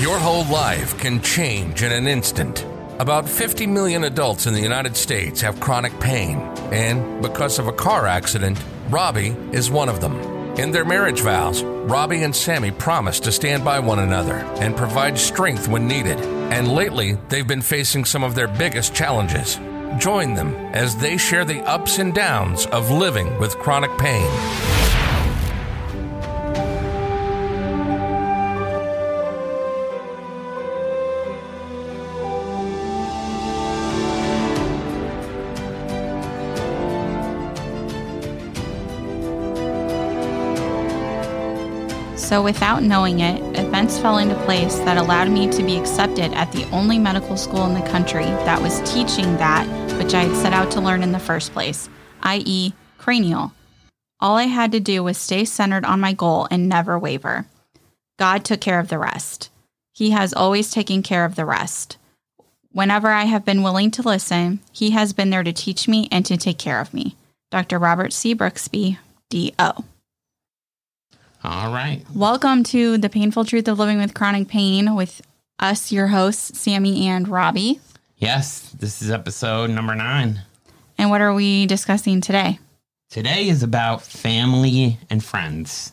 Your whole life can change in an instant. About 50 million adults in the United States have chronic pain, and because of a car accident, Robby is one of them. In their marriage vows, Robby and Sammi promise to stand by one another and provide strength when needed. And lately, they've been facing some of their biggest challenges. Join them as they share the ups and downs of living with chronic pain. So, without knowing it, events fell into place that allowed me to be accepted at the only medical school in the country that was teaching that which I had set out to learn in the first place, i.e., cranial. All I had to do was stay centered on my goal and never waver. God took care of the rest. He has always taken care of the rest. Whenever I have been willing to listen, He has been there to teach me and to take care of me. Dr. Robert C. Brooksby, D.O. All right. Welcome to the painful truth of living with chronic pain with us, your hosts, Sammi and Robby. Yes, this is episode number nine. And what are we discussing today? Today is about family and friends.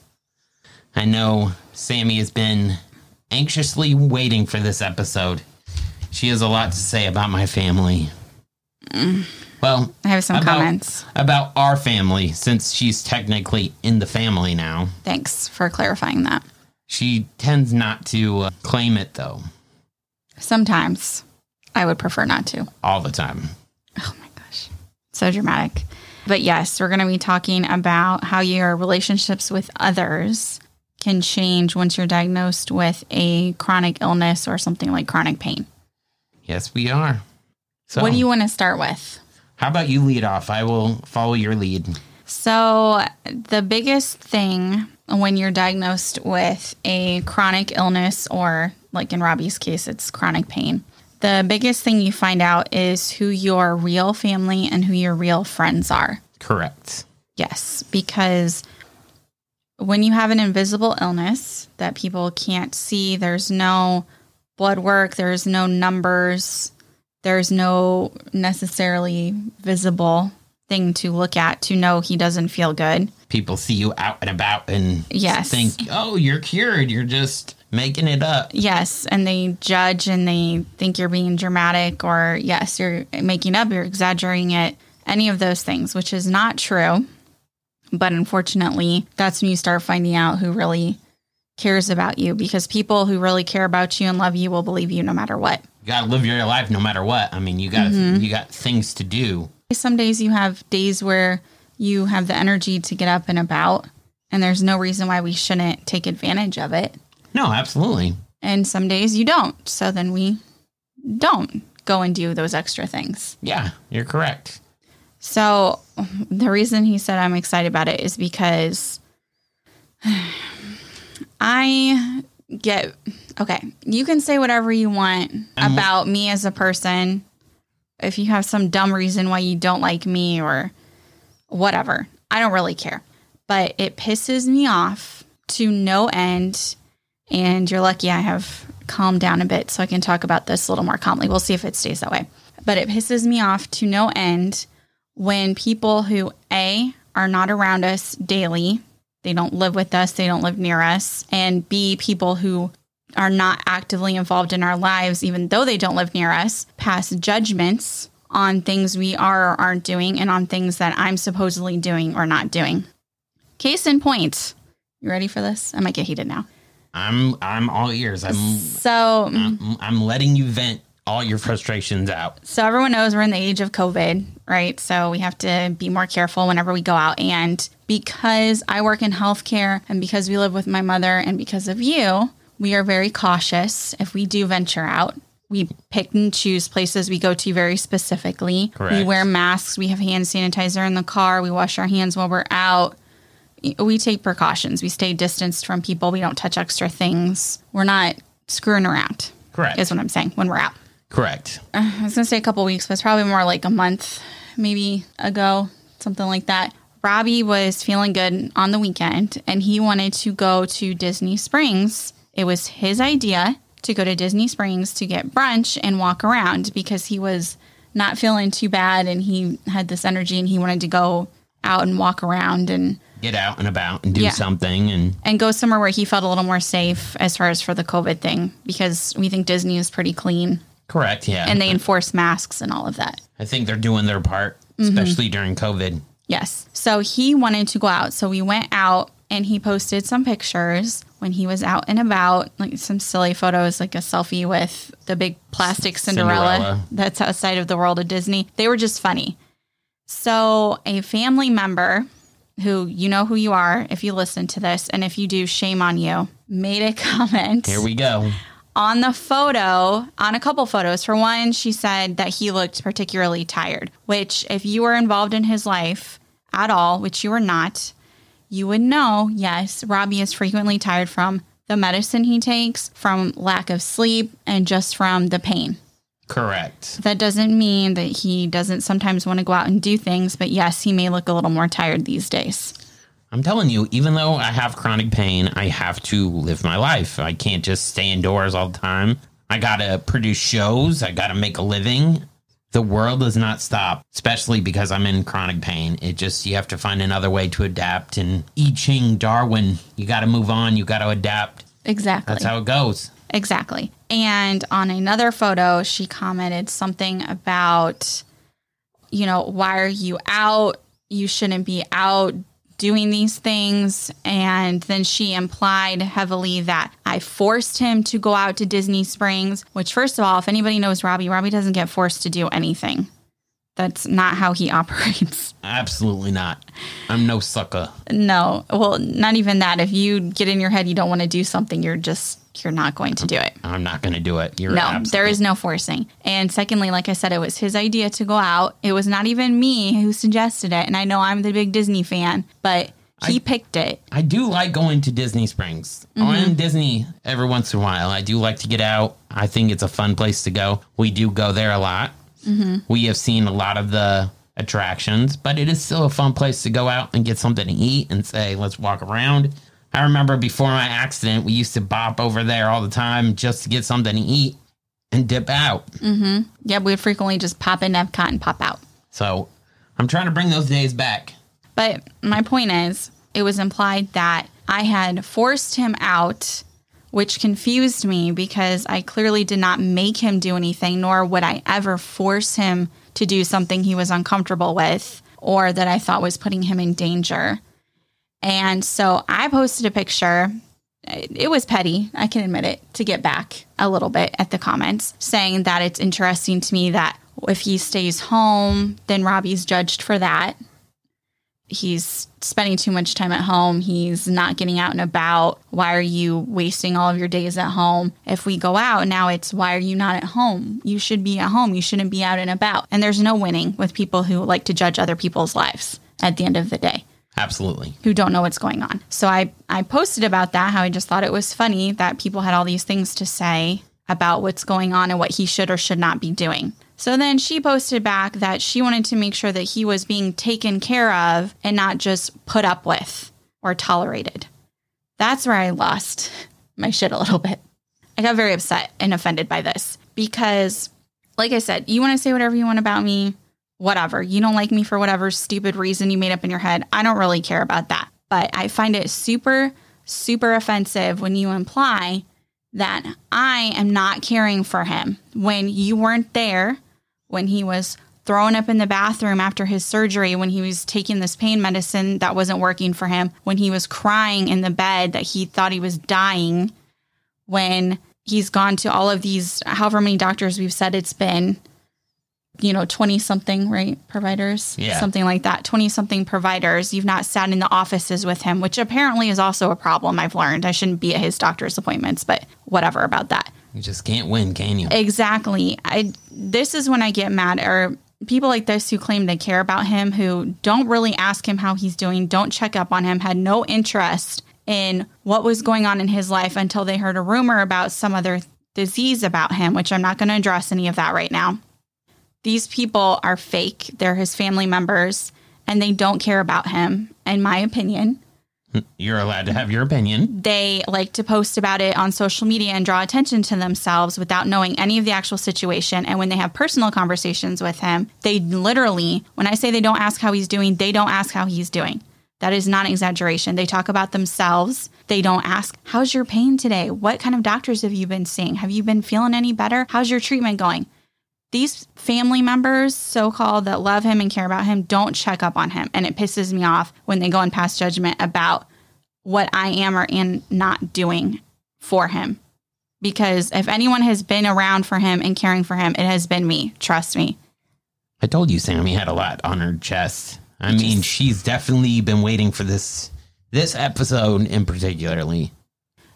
I know Sammi has been anxiously waiting for this episode. She has a lot to say about my family. Mm. Well, I have some about, comments. about our family, since she's technically in the family now. Thanks for clarifying that. She tends not to uh, claim it, though, Sometimes I would prefer not to. all the time. Oh my gosh. So dramatic. But yes, we're going to be talking about how your relationships with others can change once you're diagnosed with a chronic illness or something like chronic pain. Yes, we are. So, What do you want to start with? How about you lead off? I will follow your lead. So, the biggest thing when you're diagnosed with a chronic illness, or like in Robby's case, it's chronic pain, the biggest thing you find out is who your real family and who your real friends are. Correct. Yes, because when you have an invisible illness that people can't see, there's no blood work, there's no numbers, there's no necessarily visible thing to look at to know he doesn't feel good. people see you out and about and Yes. think, oh, you're cured. You're just making it up. Yes, and they judge and they think you're being dramatic or yes, you're making up, you're exaggerating it, any of those things, which is not true. But unfortunately, that's when you start finding out who really cares about you because people who really care about you and love you will believe you no matter what. You gotta live your life no matter what. I mean, you got Mm-hmm. you got things to do. Some days you have days where you have the energy to get up and about, and there's no reason why we shouldn't take advantage of it. No, absolutely. And some days you don't. So then we don't go and do those extra things. Yeah, you're correct. So the reason he said I'm excited about it is because I get okay. You can say whatever you want about me as a person. If you have some dumb reason why you don't like me or whatever, I don't really care. But it pisses me off to no end. And you're lucky I have calmed down a bit so I can talk about this a little more calmly. We'll see if it stays that way. But it pisses me off to no end when people who A are not around us daily, they don't live with us, they don't live near us, and B people who are not actively involved in our lives, even though they don't live near us, pass judgments on things we are or aren't doing and on things that I'm supposedly doing or not doing. Case in point. You ready for this? I might get heated now. I'm I'm all ears. I'm So, I'm, I'm letting you vent all your frustrations out. so everyone knows we're in the age of COVID, right? So we have to be more careful whenever we go out. And because I work in healthcare and because we live with my mother and because of you, we are very cautious if we do venture out. We pick and choose places we go to very specifically. We wear masks. We have hand sanitizer in the car. We wash our hands while we're out. We take precautions. We stay distanced from people. We don't touch extra things. We're not screwing around. Correct. Is what I'm saying when we're out. Correct. Uh, I was gonna say a couple weeks, but it's probably more like a month, maybe ago, something like that. Robby was feeling good on the weekend and he wanted to go to Disney Springs. It was his idea to go to Disney Springs to get brunch and walk around because he was not feeling too bad and he had this energy and he wanted to go out and walk around and Get out and about and do Yeah. something and and go somewhere where he felt a little more safe as far as for the COVID thing because we think Disney is pretty clean correct. Yeah. and they enforce masks and all of that. I think they're doing their part, Mm-hmm. especially during COVID. Yes. So he wanted to go out. So we went out and he posted some pictures when he was out and about, like some silly photos, like a selfie with the big plastic Cinderella, Cinderella. that's outside of the world of Disney. They were just funny. So a family member who you know who you are if you listen to this, and if you do, shame on you, made a comment Here we go. On the photo, on a couple photos. For one, she said that he looked particularly tired, which, if you were involved in his life at all, which you were not, you would know yes, Robby is frequently tired from the medicine he takes, from lack of sleep, and just from the pain. Correct. That doesn't mean that he doesn't sometimes want to go out and do things, but yes, he may look a little more tired these days. I'm telling you, even though I have chronic pain, I have to live my life. I can't just stay indoors all the time. I got to produce shows. I got to make a living. The world does not stop, especially because I'm in chronic pain. It just, you have to find another way to adapt. And I Ching, Darwin, you got to move on. You got to adapt. Exactly. That's how it goes. Exactly. And on another photo, she commented something about, you know, why are you out? You shouldn't be out doing these things. And then she implied heavily that I forced him to go out to Disney Springs, which, first of all, if anybody knows Robby, Robby doesn't get forced to do anything. That's not how he operates. Absolutely not. I'm no sucker. No, well, not even that. If you get in your head you don't want to do something, you're just, you're not going to do it. I'm not going to do it. You're No, absolutely- there is no forcing. And secondly, like I said, it was his idea to go out. It was not even me who suggested it. And I know I'm the big Disney fan, but he I- picked it. I do like going to Disney Springs. Mm-hmm. I'm Disney every once in a while. I do like to get out. I think it's a fun place to go. We do go there a lot. Mm-hmm. We have seen a lot of the attractions, but it is still a fun place to go out and get something to eat and say, let's walk around. I remember before my accident, we used to bop over there all the time just to get something to eat and dip out. Mm-hmm. Yeah, we would frequently just pop in Epcot and pop out. So I'm trying to bring those days back. But my point is, it was implied that I had forced him out, which confused me because I clearly did not make him do anything, nor would I ever force him to do something he was uncomfortable with or that I thought was putting him in danger. And so I posted a picture. It was petty, I can admit it, to get back a little bit at the comments, saying that it's interesting to me that if he stays home, then Robby's judged for that he's spending too much time at home. He's not getting out and about. Why are you wasting all of your days at home? If we go out, now it's why are you not at home? You should be at home. You shouldn't be out and about. And there's no winning with people who like to judge other people's lives at the end of the day Absolutely. who don't know what's going on. So I, I posted about that, how I just thought it was funny that people had all these things to say about what's going on and what he should or should not be doing. So then she posted back that she wanted to make sure that he was being taken care of and not just put up with or tolerated. That's where I lost my shit a little bit. I got very upset and offended by this because, like I said, you want to say whatever you want about me. Whatever. You don't like me for whatever stupid reason you made up in your head. I don't really care about that. But I find it super, super offensive when you imply that I am not caring for him when you weren't there, when he was thrown up in the bathroom after his surgery, when he was taking this pain medicine that wasn't working for him, when he was crying in the bed that he thought he was dying, when he's gone to all of these, however many doctors we've said it's been, you know, 20 something, right? Providers, Yeah. something like that. 20 something providers. You've not sat in the offices with him, which apparently is also a problem I've learned. I shouldn't be at his doctor's appointments, but whatever about that. You just can't win, can you? Exactly. I this is when I get mad or people like this who claim they care about him who don't really ask him how he's doing, don't check up on him, had no interest in what was going on in his life until they heard a rumor about some other disease about him, which I'm not going to address any of that right now. These people are fake. They're his family members and they don't care about him, in my opinion. You're allowed to have your opinion. They like to post about it on social media and draw attention to themselves without knowing any of the actual situation. And when they have personal conversations with him, they literally, when I say they don't ask how he's doing, they don't ask how he's doing. That is not an exaggeration. They talk about themselves. They don't ask, How's your pain today? What kind of doctors have you been seeing? Have you been feeling any better? How's your treatment going? These family members, so called, that love him and care about him, don't check up on him. And it pisses me off when they go and pass judgment about what I am or am not doing for him. Because if anyone has been around for him and caring for him, it has been me. Trust me. I told you Sammi had a lot on her chest. I mean, she's definitely been waiting for this this episode in particularly.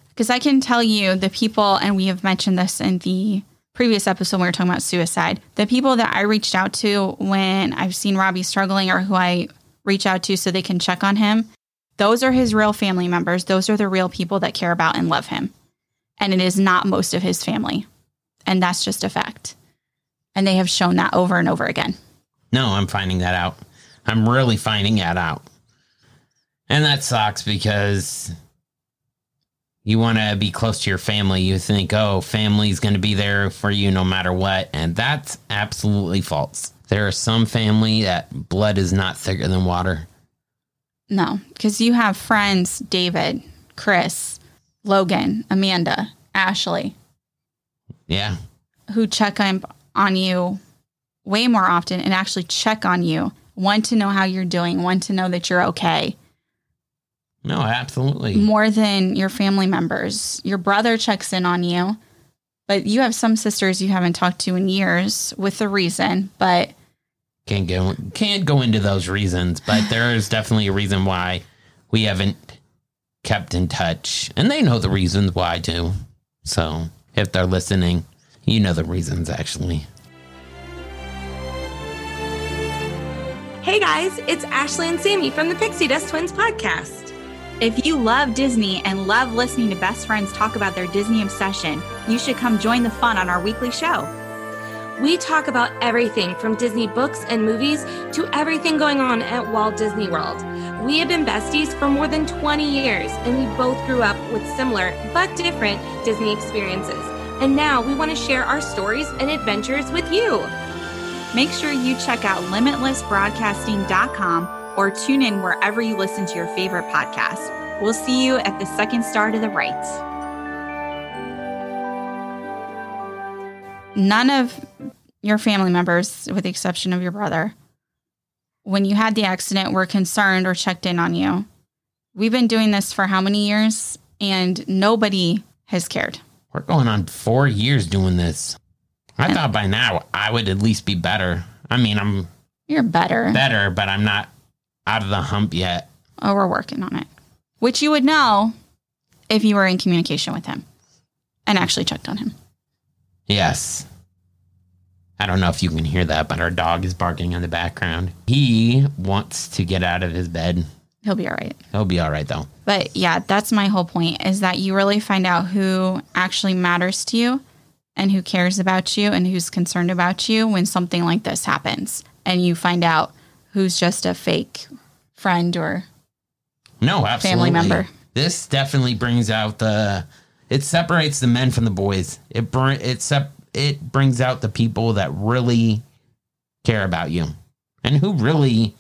Because I can tell you the people, and we have mentioned this in the previous episode when we were talking about suicide, the people that I reached out to when I've seen Robby struggling or who I reach out to so they can check on him, those are his real family members. Those are the real people that care about and love him. And it is not most of his family. And that's just a fact. And they have shown that over and over again. No, I'm finding that out. I'm really finding that out. And that sucks because you want to be close to your family. You think, oh, family's going to be there for you no matter what. And that's absolutely false. There are some family that blood is not thicker than water. No, because you have friends, David, Chris, Logan, Amanda, Ashley, Yeah. who check on, on you way more often and actually check on you, want to know how you're doing, want to know that you're okay, No, absolutely. more than your family members. Your brother checks in on you, but you have some sisters you haven't talked to in years with a reason, but Can't go can't go into those reasons, but there is definitely a reason why we haven't kept in touch. And they know the reasons why too. So if they're listening, you know the reasons actually. Hey guys, it's Ashley and Sammi from the Pixie Dust Twins podcast. If you love Disney and love listening to best friends talk about their Disney obsession, you should come join the fun on our weekly show. We talk about everything from Disney books and movies to everything going on at Walt Disney World. We have been besties for more than 20 years, and we both grew up with similar but different Disney experiences. And now we want to share our stories and adventures with you. Make sure you check out limitlessbroadcasting.com or tune in wherever you listen to your favorite podcast. We'll see you at the second star to the right. none of your family members, with the exception of your brother, when you had the accident, were concerned or checked in on you. We've been doing this for how many years? And nobody has cared. We're going on four years doing this. I thought by now I would at least be better. I mean, I'm You're better. better, but I'm not out of the hump yet. Oh, we're working on it. Which you would know if you were in communication with him and actually checked on him. Yes. I don't know if you can hear that, but our dog is barking in the background. He wants to get out of his bed. He'll be all right. He'll be all right though. But yeah, that's my whole point is that you really find out who actually matters to you and who cares about you and who's concerned about you when something like this happens. And you find out who's just a fake friend or No, absolutely. Family member. This definitely brings out the. It separates the men from the boys. It br- it sep- it brings out the people that really care about you. and who really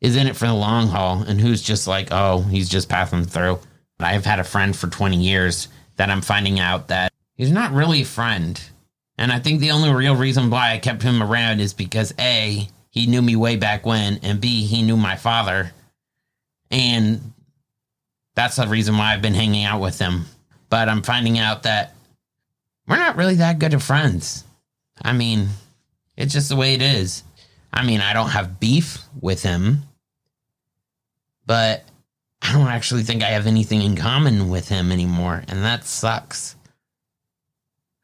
is in it for the long haul and who's just like, oh, he's just passing through. I've had a friend for 20 years that I'm finding out that he's not really a friend. And I think the only real reason why I kept him around is because A, he knew me way back when, and B, he knew my father. And that's the reason why I've been hanging out with him. But I'm finding out that we're not really that good of friends. I mean, it's just the way it is. I mean, I don't have beef with him, but I don't actually think I have anything in common with him anymore, and that sucks.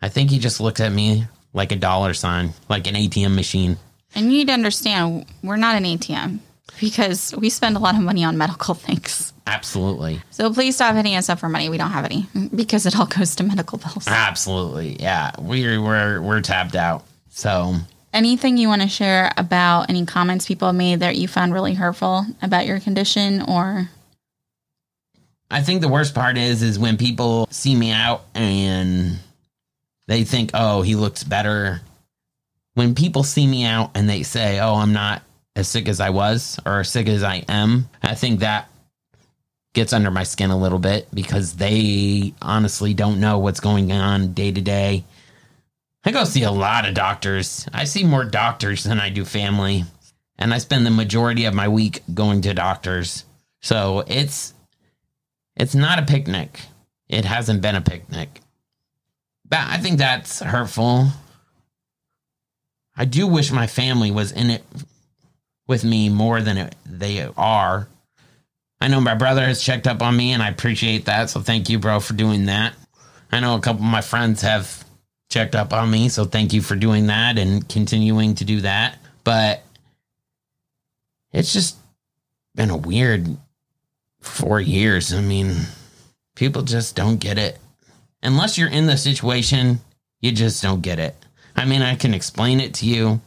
I think he just looks at me like a dollar sign, like an ATM machine. And you need to understand, we're not an ATM because we spend a lot of money on medical things. Absolutely. So please stop hitting us up for money. We don't have any because it all goes to medical bills. Absolutely. Yeah. We're we're we're tapped out. So Anything you want to share about any comments people made that you found really hurtful about your condition or I think the worst part is is when people see me out and they think, "Oh, he looks better." When people see me out and they say, "Oh, I'm not as sick as I was or as sick as I am," I think that gets under my skin a little bit because they honestly don't know what's going on day to day. I go see a lot of doctors. I see more doctors than I do family, and I spend the majority of my week going to doctors. So it's it's not a picnic. It hasn't been a picnic. But I think that's hurtful. I do wish my family was in it with me more than it, they are. I know my brother has checked up on me and I appreciate that. So thank you, bro, for doing that. I know a couple of my friends have checked up on me. So thank you for doing that and continuing to do that. But it's just been a weird four years. I mean, people just don't get it. Unless you're in the situation, you just don't get it. I mean, I can explain it to you.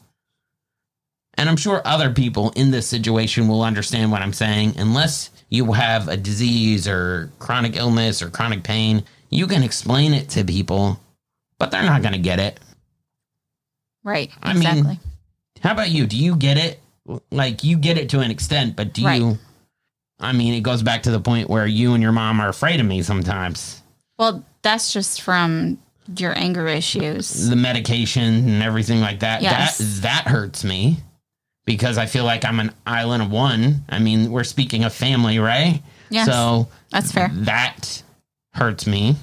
And I'm sure other people in this situation will understand what I'm saying. Unless you have a disease or chronic illness or chronic pain, you can explain it to people, but they're not going to get it. right? I exactly. mean, how about you? Do you get it? Like, you get it to an extent, but do Right. you? I mean, it goes back to the point where you and your mom are afraid of me sometimes. well, that's just from your anger issues. the medication and everything like that. Yes. That that hurts me because I feel like I'm an island of one. I mean, we're speaking of family, right? Yes. So That's fair. that hurts me.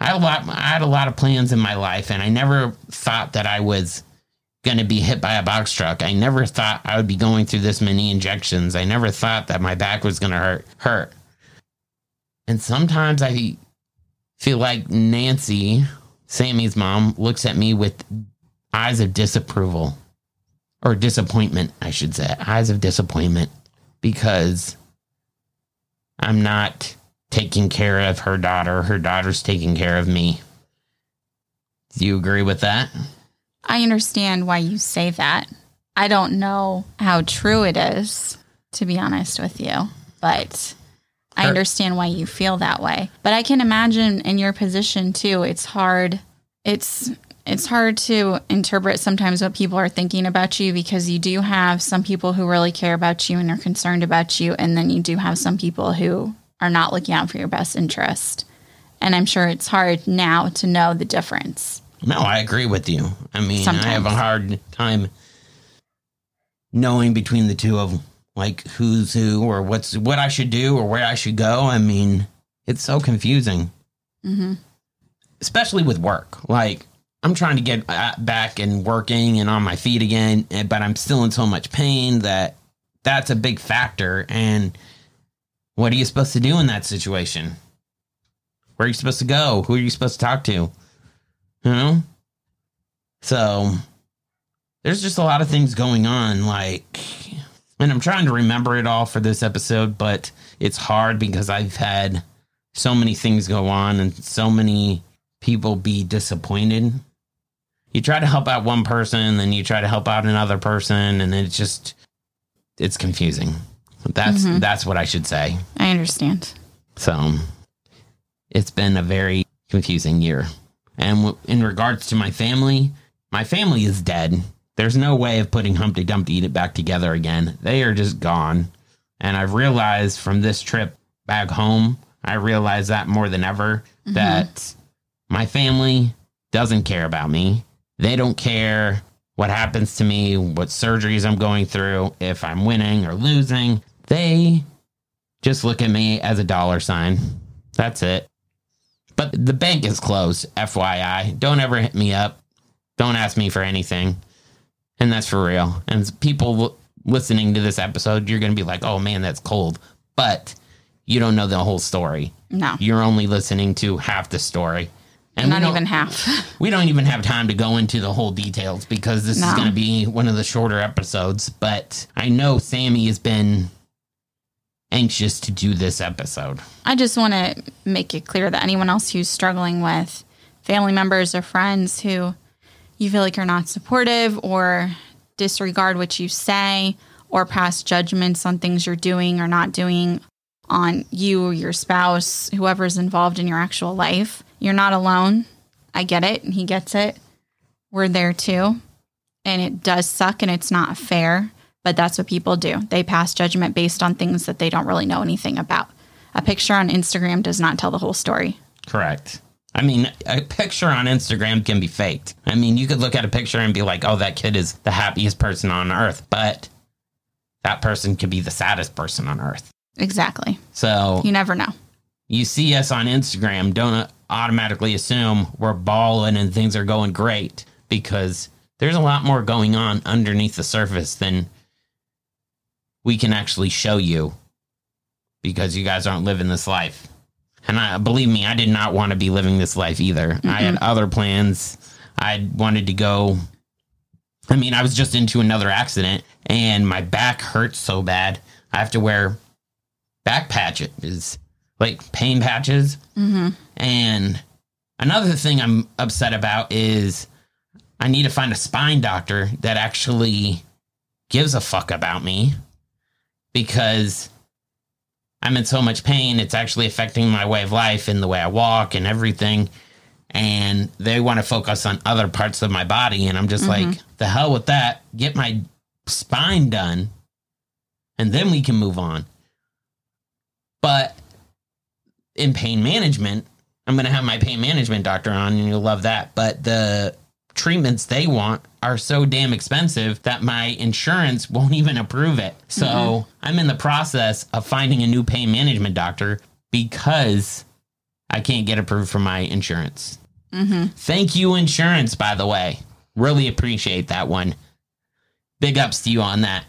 I had a lot. I had a lot of plans in my life, and I never thought that I was going to be hit by a box truck. I never thought I would be going through this many injections. I never thought that my back was going to hurt. Hurt. And sometimes I feel like Nancy, Sammi's mom, looks at me with eyes of disapproval or disappointment, I should say. Eyes of disappointment because I'm not taking care of her daughter. Her daughter's taking care of me. Do you agree with that? I understand why you say that. I don't know how true it is, to be honest with you, but I understand why you feel that way. But I can imagine in your position too, it's hard. It's it's hard to interpret sometimes what people are thinking about you because you do have some people who really care about you and are concerned about you and then you do have some people who are not looking out for your best interest. And I'm sure it's hard now to know the difference. No, I agree with you. I mean, I have a hard time knowing between the two of like who's who or what's what I should do or where I should go. I mean, it's so confusing, hmm especially with work. Like, I'm trying to get uh, back and working and on my feet again, eh, but I'm still in so much pain that that's a big factor. And what are you supposed to do in that situation? Where are you supposed to go? Who are you supposed to talk to? You know? So there's just a lot of things going on. Like, and I'm trying to remember it all for this episode, but it's hard because I've had so many things go on and so many people be disappointed. You try to help out one person, then you try to help out another person, and it's just it's confusing. That's Mhm. that's what I should say. I understand. So it's been a very confusing year. And w- in regards to my family, my family is dead. There's no way of putting Humpty Dumpty back together again. They are just gone. And I've realized from this trip back home, I realized that more than ever mm-hmm. that my family doesn't care about me. They don't care what happens to me, what surgeries I'm going through, if I'm winning or losing. They just look at me as a dollar sign. That's it. But the bank is closed, FYI. Don't ever hit me up. Don't ask me for anything. And that's for real. And people listening to this episode, you're going to be like, oh man, that's cold. But you don't know the whole story. No, You're only listening to half the story. And not we don't- even half. we don't even have time to go into the whole details because this No. is going to be one of the shorter episodes. But I know Sammi has been anxious to do this episode. I just want to make it clear that anyone else who's struggling with family members or friends who you feel like you're not supportive or disregard what you say or pass judgments on things you're doing or not doing on you or your spouse, whoever's involved in your actual life, you're not alone. I get it. and He gets it. We're there too. And it does suck and it's not fair, but that's what people do. They pass judgment based on things that they don't really know anything about. A picture on Instagram does not tell the whole story. Correct. I mean, a picture on Instagram can be faked. I mean, you could look at a picture and be like, oh, that kid is the happiest person on earth. But that person could be the saddest person on earth. Exactly. So You never know. you see us on Instagram, don't automatically assume we're balling and things are going great because there's a lot more going on underneath the surface than we can actually show you because you guys aren't living this life. And I believe me, I did not want to be living this life either. I had other plans. I wanted to go. I mean, I was just into another accident and my back hurts so bad. I have to wear back patches, like pain patches. Mm-hmm. And another thing I'm upset about is I need to find a spine doctor that actually gives a fuck about me because I'm in so much pain. It's actually affecting my way of life and the way I walk and everything. And they want to focus on other parts of my body. And I'm just mm-hmm. like, the hell with that. Get my spine done and then we can move on. But in pain management, I'm going to have my pain management doctor on and you'll love that. But the treatments they want are so damn expensive that my insurance won't even approve it. So mm-hmm. I'm in the process of finding a new pain management doctor because I can't get approved for my insurance. Mm-hmm. Thank you, insurance, by the way. Really appreciate that one. Big ups to you on that.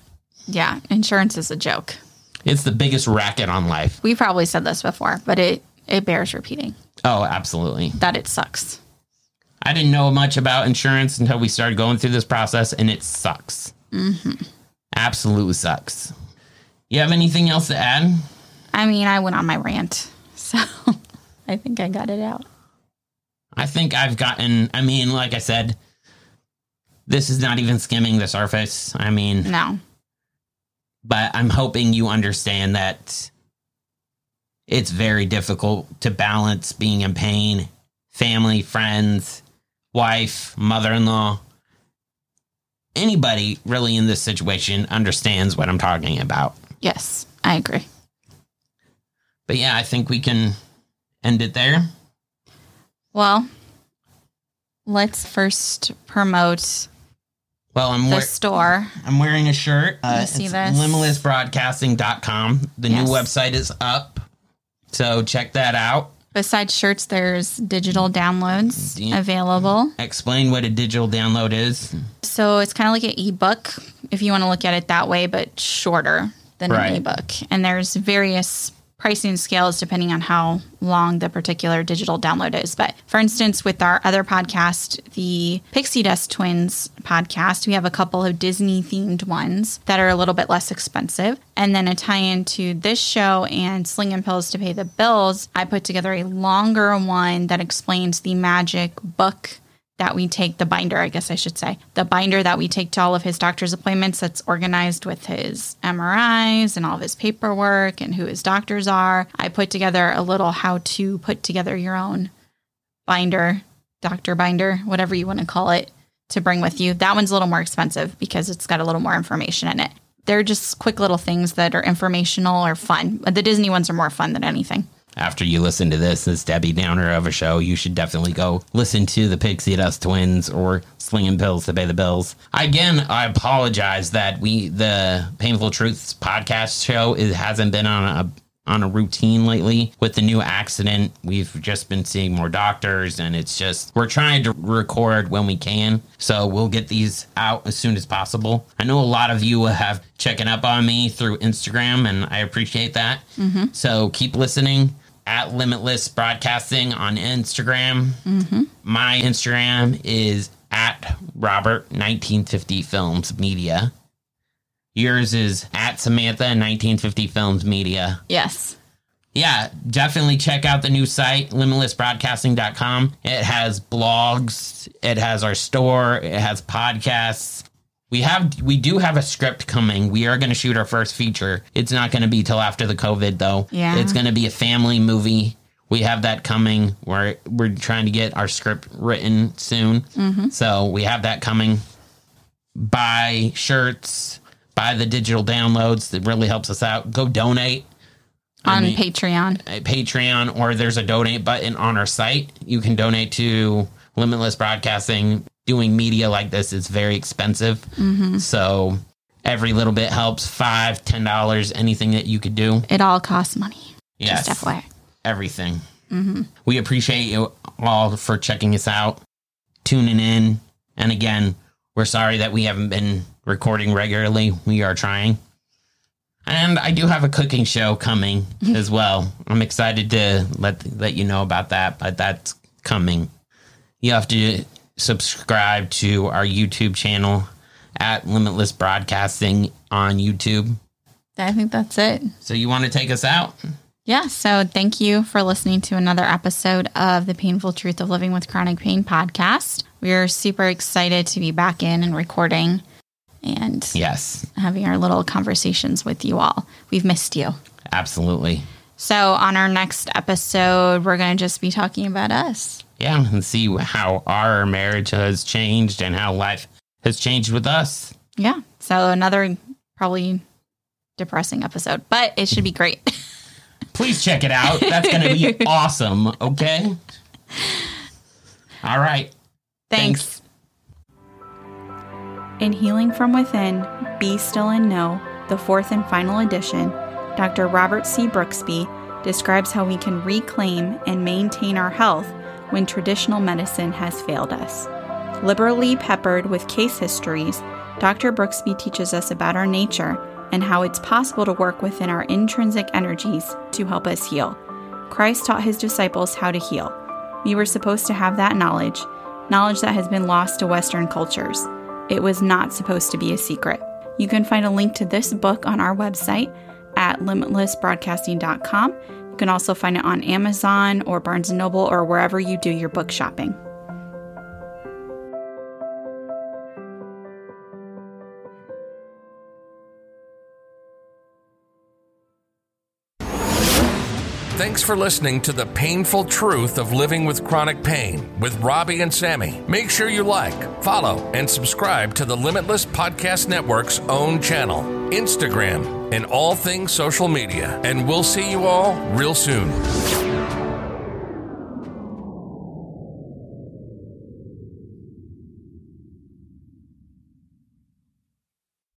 Yeah, insurance is a joke. It's the biggest racket on life. We probably said this before, but it it bears repeating Oh, absolutely. that it sucks. I didn't know much about insurance until we started going through this process, and it sucks. Mm-hmm. Absolutely sucks. You have anything else to add? I mean, I went on my rant, so I think I got it out. I think I've gotten, I mean, like I said, this is not even skimming the surface. I mean, No, but I'm hoping you understand that it's very difficult to balance being in pain, family, friends, wife, mother in law. Anybody really in this situation understands what I'm talking about. yes, I agree. But yeah, I think we can end it there. Well, let's first promote Well, I'm the wear- store. I'm wearing a shirt. Uh, me see it's this. limitlessbroadcasting.com. The Yes. new website is up. So check that out. Besides shirts, there's digital downloads available. Explain what a digital download is. So it's kind of like an ebook, if you want to look at it that way, but shorter than Right. an ebook. And there's various pricing scales depending on how long the particular digital download is. But for instance, with our other podcast, the Pixie Dust Twins podcast, we have a couple of Disney themed ones that are a little bit less expensive. And then a tie into this show and Slinging Pills to Pay the Bills, I put together a longer one that explains the magic book that we take the binder, I guess I should say, the binder that we take to all of his doctor's appointments that's organized with his MRIs and all of his paperwork and who his doctors are. I put together a little how to put together your own binder, doctor binder, whatever you want to call it, to bring with you. That one's a little more expensive because it's got a little more information in it. They're just quick little things that are informational or fun. The Disney ones are more fun than anything. After you listen to this, this Debbie Downer of a show, you should definitely go listen to the Pixie Dust Twins or Slinging Pills to Pay the Bills. Again, I apologize that we the Painful Truths podcast show it hasn't been on a on a routine lately with the new accident. We've just been seeing more doctors, and it's just we're trying to record when we can. So we'll get these out as soon as possible. I know a lot of you have checking up on me through Instagram, and I appreciate that. Mm-hmm. So keep listening at Limitless Broadcasting on Instagram. Mm-hmm. My Instagram is at Robert 1950 Films Media. Yours is at Samantha 1950 Films Media. Yes. Yeah, definitely check out the new site, limitlessbroadcasting.com. It has blogs, it has our store, it has podcasts. We have we do have a script coming. We are going to shoot our first feature. It's not going to be till after the COVID though. Yeah. It's going to be a family movie. We have that coming. We're we're trying to get our script written soon. Mm-hmm. So, we have that coming. Buy shirts, buy the digital downloads. That really helps us out. Go donate On mean- Patreon. a Patreon or there's a donate button on our site. You can donate to Limitless Broadcasting. Doing media like this is very expensive. Mm-hmm. So every little bit helps. Five, ten dollars, anything that you could do. It all costs money. Yes. Just FYI. Everything. Mm-hmm. We appreciate you all for checking us out, tuning in. And again, we're sorry that we haven't been recording regularly. We are trying. And I do have a cooking show coming as well. I'm excited to let let you know about that, but that's coming. You have to subscribe to our YouTube channel at Limitless Broadcasting on YouTube. I think that's it. So you want to take us out? Yeah. So thank you for listening to another episode of the Painful Truth of Living with Chronic Pain podcast. We are super excited to be back in and recording and Yes, having our little conversations with you all. We've missed you. absolutely. So, on our next episode, we're going to just be talking about us. Yeah, and see how our marriage has changed and how life has changed with us. Yeah. So, another probably depressing episode, but it should be great. Please check it out. That's going to be awesome. Okay. All right. Thanks. In Healing from Within, Be Still and Know, the fourth and final edition, Dr. Robert C. Brooksby describes how we can reclaim and maintain our health when traditional medicine has failed us. Liberally peppered with case histories, Dr. Brooksby teaches us about our nature and how it's possible to work within our intrinsic energies to help us heal. Christ taught his disciples how to heal. We were supposed to have that knowledge, knowledge that has been lost to Western cultures. It was not supposed to be a secret. You can find a link to this book on our website at limitlessbroadcasting.com. You can also find it on Amazon or Barnes & Noble or wherever you do your book shopping. Thanks for listening to The Painful Truth of Living with Chronic Pain with Robby and Sammi. Make sure you like, follow, and subscribe to the Limitless Podcast Network's own channel, Instagram, and all things social media. And we'll see you all real soon.